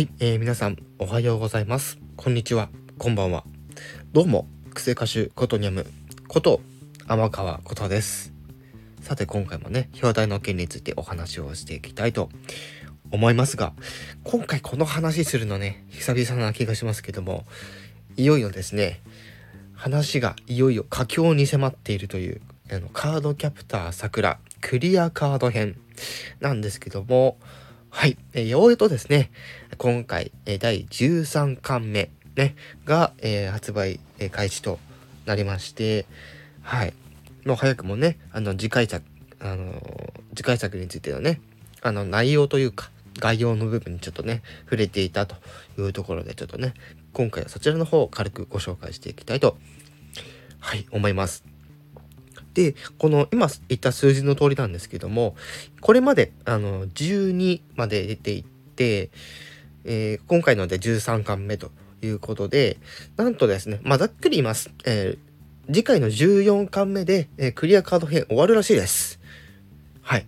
はい、えー、皆さんおはようございます。こんにちはこんばんは。どうも癖歌手ことにゃむこと天川ことです。さて今回もね表題の件についてお話をしていきたいと思いますが今回この話するのね久々な気がしますけどもいよいよですね話がいよいよ佳境に迫っているというあのカードキャプター桜クリアカード編なんですけどもはい。えー、ようやとですね、今回、えー、第13巻目、ね、が、えー、発売、えー、開始となりまして、はい。もう早くもね、あの、次回作、あの次回作についてのね、あの、内容というか、概要の部分にちょっとね、触れていたというところで、ちょっとね、今回はそちらの方を軽くご紹介していきたいと、はい、思います。で、この今言った数字の通りなんですけども、これまであの12まで出ていって、えー、今回ので13巻目ということで、なんとですね、まあ、ざっくり言います。えー、次回の14巻目で、えー、クリアカード編終わるらしいです。はい。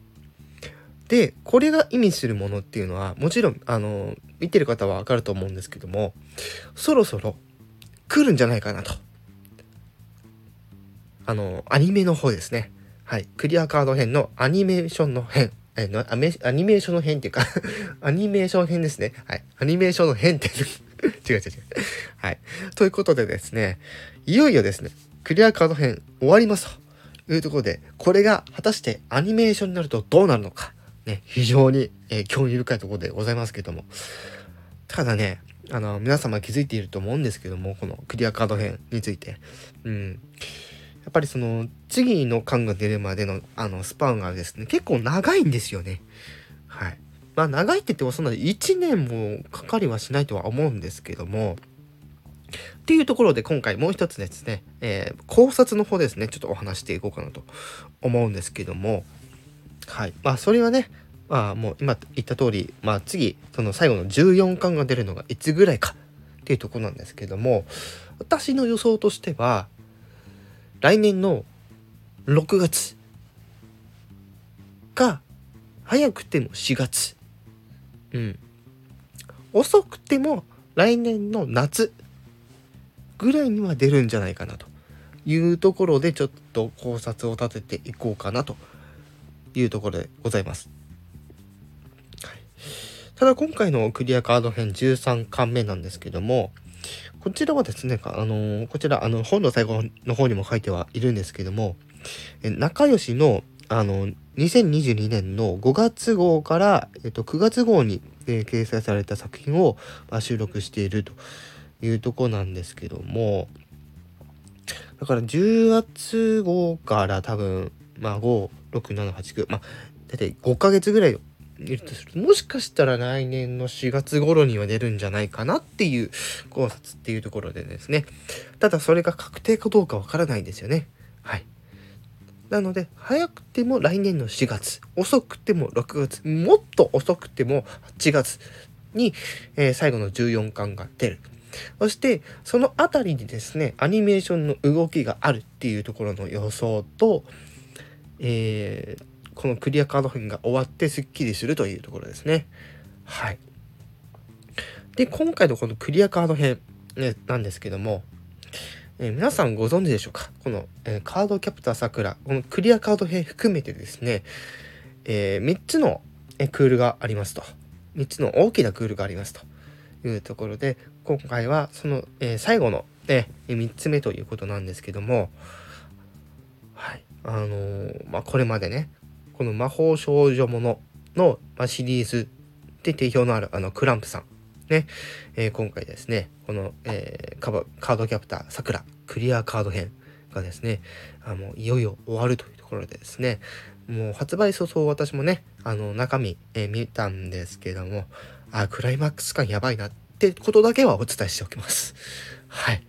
で、これが意味するものっていうのは、もちろん、あの、見てる方はわかると思うんですけども、そろそろ来るんじゃないかなと。あの、アニメの方ですね。はい。クリアカード編のアニメーションの編。えのアメアニメーションの編っていうか アニメーション編ですね。はい。アニメーションの編って 違う違う違う。はい。ということでですね、いよいよですね、クリアカード編終わりますというところで、これが果たしてアニメーションになるとどうなるのか、ね、非常に、えー、興味深いところでございますけども。ただね、あの、皆様気づいていると思うんですけども、このクリアカード編について。うん。やっぱりその次の缶が出るまでのあのスパンがですね結構長いんですよね。はい。まあ長いって言ってもそんな1年もかかりはしないとは思うんですけども。っていうところで今回もう一つですね、えー、考察の方ですねちょっとお話していこうかなと思うんですけども。はい。まあそれはねまあもう今言った通りまあ次その最後の14巻が出るのがいつぐらいかっていうとこなんですけども私の予想としては来年の6月か早くても4月。うん。遅くても来年の夏ぐらいには出るんじゃないかなと。いうところでちょっと考察を立てていこうかなと。いうところでございます。はい、ただ今回のクリアカード編13巻目なんですけどもこちらはですね、あのー、こちら、あの、本の最後の方にも書いてはいるんですけども、え仲良しの、あの、2022年の5月号から、えっと、9月号に、えー、掲載された作品を、まあ、収録しているというとこなんですけども、だから10月号から多分、まあ5、6、7、8、9、まあ、だいたい5ヶ月ぐらいいるとするともしかしたら来年の4月頃には出るんじゃないかなっていう考察っていうところでですね。ただそれが確定かどうかわからないんですよね。はい。なので早くても来年の4月遅くても6月もっと遅くても8月に、えー、最後の14巻が出る。そしてその辺りにですねアニメーションの動きがあるっていうところの予想とえー、このクリアカード編が終わってスッキリするというところですね。はい。で、今回のこのクリアカード編、ね、なんですけども、えー、皆さんご存知でしょうか？この、えー、カードキャプターさくら、このクリアカード編含めてですね、えー、3つの、えクールがありますと。3つの大きなクールがありますというところで、今回はその、え最後の、ね、3つ目ということなんですけども、はい。あのまあ、これまでね、この魔法少女ものの、ま、シリーズで定評のあるあのクランプさん。ね、えー、今回ですね、この、えー、カードキャプターさくらクリアカード編がですね、あのいよいよ終わるというところでですね、もう発売早々私もね、あの中身、えー、見たんですけども、あ、クライマックス感やばいなってことだけはお伝えしておきます。はい。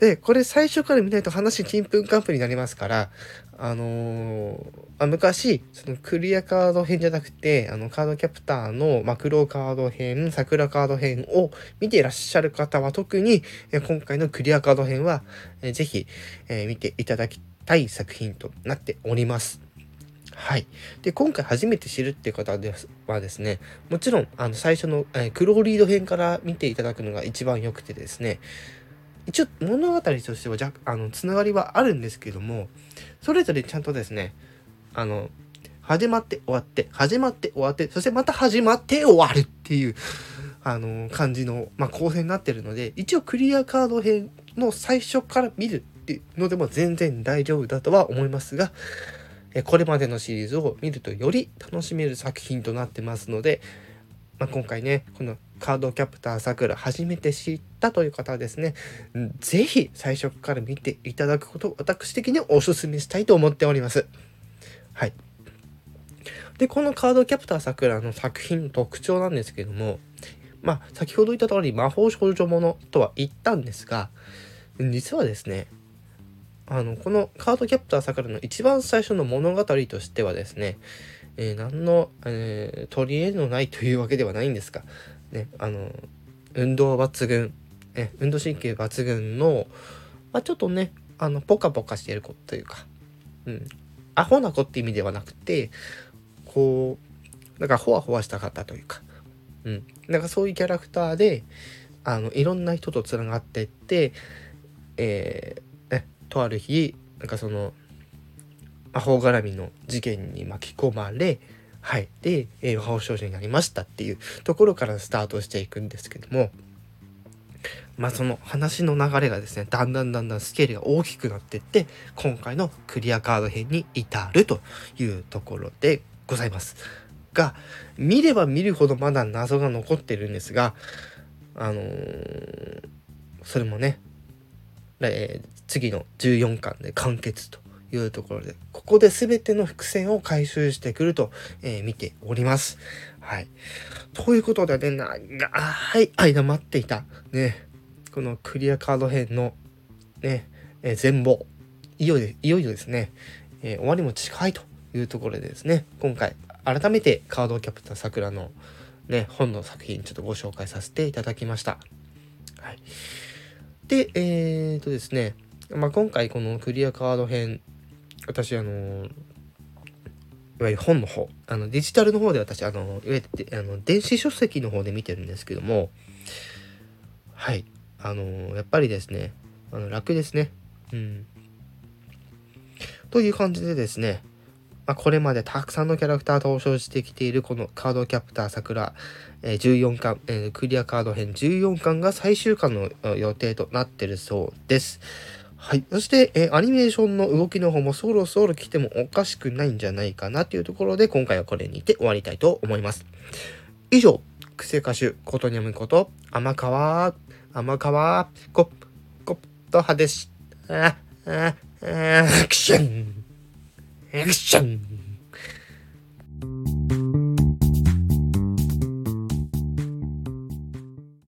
で、これ最初から見ないと話ちんぷんかんぷんになりますから、あのー、あ昔、そのクリアカード編じゃなくて、あのカードキャプターのマクロカード編、桜カード編を見ていらっしゃる方は特に、今回のクリアカード編は、ぜひ、えー、見ていただきたい作品となっております。はい。で、今回初めて知るっていう方はですね、もちろん、あの、最初の、えー、クローリード編から見ていただくのが一番良くてですね、一応物語としてはあのつながりはあるんですけどもそれぞれちゃんとですねあの始まって終わって始まって終わってそしてまた始まって終わるっていうあの感じの、まあ、構成になってるので一応クリアカード編の最初から見るっていうのでも全然大丈夫だとは思いますがこれまでのシリーズを見るとより楽しめる作品となってますので、まあ、今回ねこのカードキャプターさくら初めて知ったという方はですね、是非最初から見ていただくことを私的にお勧めしたいと思っております。はい。で、このカードキャプターさくらの作品の特徴なんですけども、まあ、先ほど言った通り魔法少女ものとは言ったんですが、実はですね、あの、このカードキャプターさくらの一番最初の物語としてはですね、えー、何の、えー、取り柄のないというわけではないんですが、ね、あの、運動抜群、え運動神経抜群の、まあ、ちょっとね、あの、ポカポカしてる子というか、うん、アホな子って意味ではなくて、こう、なんかほわほわした方というか、うん、なんかそういうキャラクターで、あの、いろんな人とつながってって、えー、ね、とある日、なんかその、魔法絡みの事件に巻き込まれ、はい。で、えー、魔法少女になりましたっていうところからスタートしていくんですけども、まあその話の流れがですね、だんだんだんだんスケールが大きくなってって、今回のクリアカード編に至るというところでございます。が、見れば見るほどまだ謎が残ってるんですが、あのー、それもね、えー、次の14巻で完結というところで、ここで全ての伏線を回収してくると、えー、見ております。はい。ということでね、長い間待っていた、ね、このクリアカード編の、ね、えー、全貌、いよいよ、いよいよですね、えー、終わりも近いというところでですね、今回、改めてカードキャプターさくらのね、本の作品ちょっとご紹介させていただきました。はい。で、えーとですね、まあ、今回このクリアカード編私あのいわゆる本の方あのデジタルの方で私あのいわゆるあの電子書籍の方で見てるんですけどもはい。あのやっぱりですねあの楽ですね。うん。という感じでですね、ま、これまでたくさんのキャラクター登場してきているこのカードキャプター桜、え、14巻、え、クリアカード編14巻が最終巻の予定となってるそうです。はい。そして、えー、アニメーションの動きの方もそろそろ来てもおかしくないんじゃないかなというところで、今回はこれにて終わりたいと思います。以上、クセ歌手、ことにゃむこと、甘川、甘川、コッ、コット派でした。アクションアクション